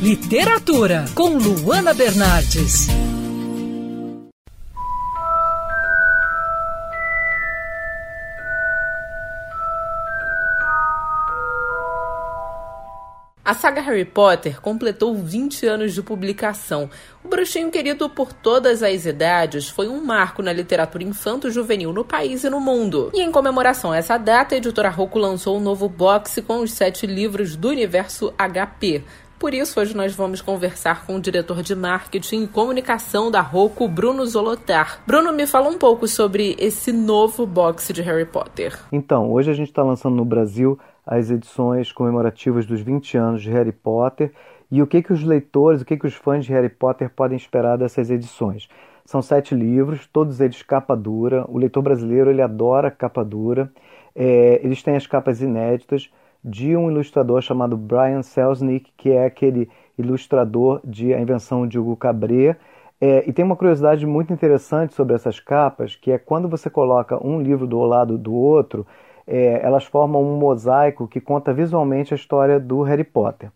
Literatura com Luana Bernardes. A saga Harry Potter completou 20 anos de publicação. O bruxinho querido por todas as idades foi um marco na literatura infanto-juvenil no país e no mundo. E em comemoração a essa data, a editora Rocco lançou um novo box com os sete livros do universo HP. Por isso, hoje nós vamos conversar com o diretor de marketing e comunicação da Rocco, Bruno Zolotar. Bruno, me fala um pouco sobre esse novo box de Harry Potter. Então, hoje a gente está lançando no Brasil as edições comemorativas dos 20 anos de Harry Potter e o que, que os leitores, o que, que os fãs de Harry Potter podem esperar dessas edições. São sete livros, todos eles capa dura. O leitor brasileiro ele adora capa dura. É, eles têm as capas inéditas de um ilustrador chamado Brian Selznick, que é aquele ilustrador de A Invenção de Hugo Cabret. É, e tem uma curiosidade muito interessante sobre essas capas, que é quando você coloca um livro do lado do outro, é, elas formam um mosaico que conta visualmente a história do Harry Potter.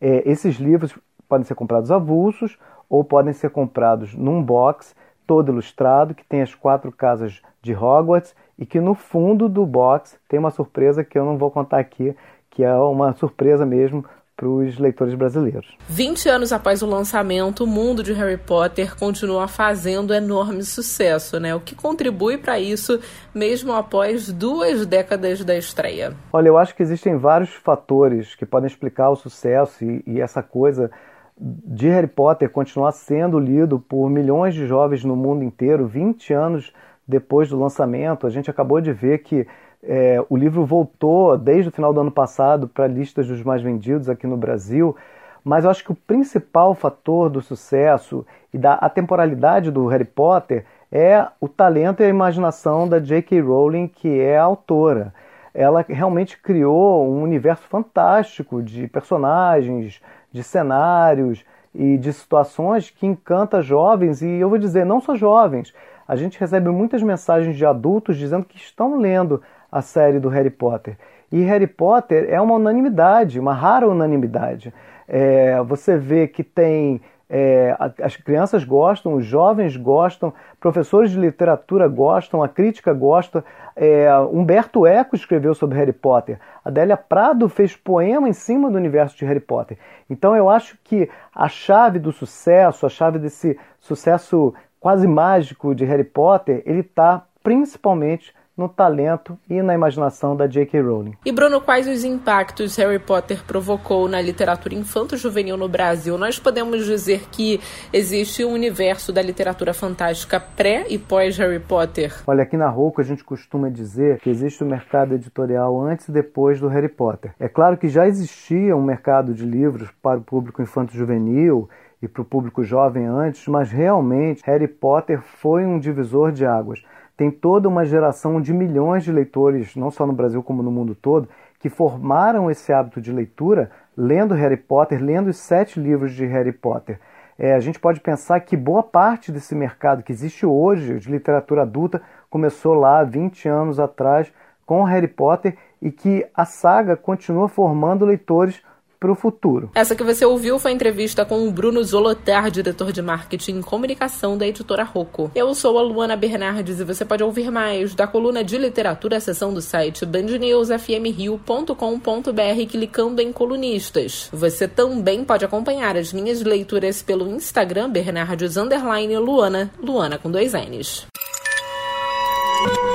É, esses livros podem ser comprados avulsos ou podem ser comprados num box todo ilustrado que tem as quatro casas de Hogwarts e que no fundo do box tem uma surpresa que eu não vou contar aqui, que é uma surpresa mesmo para os leitores brasileiros. 20 anos após o lançamento, o mundo de Harry Potter continua fazendo enorme sucesso, né? O que contribui para isso, mesmo após duas décadas da estreia? Olha, eu acho que existem vários fatores que podem explicar o sucesso e, e essa coisa de Harry Potter continuar sendo lido por milhões de jovens no mundo inteiro, 20 anos depois do lançamento. A gente acabou de ver que é, o livro voltou desde o final do ano passado para listas dos mais vendidos aqui no Brasil, mas eu acho que o principal fator do sucesso e da atemporalidade do Harry Potter é o talento e a imaginação da J.K. Rowling, que é a autora. Ela realmente criou um universo fantástico de personagens, de cenários e de situações que encanta jovens, e eu vou dizer, não só jovens. A gente recebe muitas mensagens de adultos dizendo que estão lendo a série do Harry Potter. E Harry Potter é uma unanimidade, uma rara unanimidade. É, você vê que tem. É, as crianças gostam, os jovens gostam, professores de literatura gostam, a crítica gosta. É, Humberto Eco escreveu sobre Harry Potter, Adélia Prado fez poema em cima do universo de Harry Potter. Então eu acho que a chave do sucesso, a chave desse sucesso quase mágico de Harry Potter, ele está principalmente no talento e na imaginação da J.K. Rowling. E Bruno, quais os impactos Harry Potter provocou na literatura infanto-juvenil no Brasil? Nós podemos dizer que existe um universo da literatura fantástica pré e pós Harry Potter? Olha, aqui na Rouco a gente costuma dizer que existe o um mercado editorial antes e depois do Harry Potter. É claro que já existia um mercado de livros para o público infanto-juvenil e para o público jovem antes, mas realmente Harry Potter foi um divisor de águas tem toda uma geração de milhões de leitores, não só no Brasil como no mundo todo, que formaram esse hábito de leitura lendo Harry Potter, lendo os sete livros de Harry Potter. É, a gente pode pensar que boa parte desse mercado que existe hoje de literatura adulta começou lá 20 anos atrás com Harry Potter e que a saga continua formando leitores para o futuro. Essa que você ouviu foi a entrevista com o Bruno Zolotar, diretor de marketing e comunicação da editora Rocco. Eu sou a Luana Bernardes e você pode ouvir mais da coluna de literatura, seção do site bandnewsfmrio.com.br clicando em colunistas. Você também pode acompanhar as minhas leituras pelo Instagram Bernardes Luana, Luana com dois N's.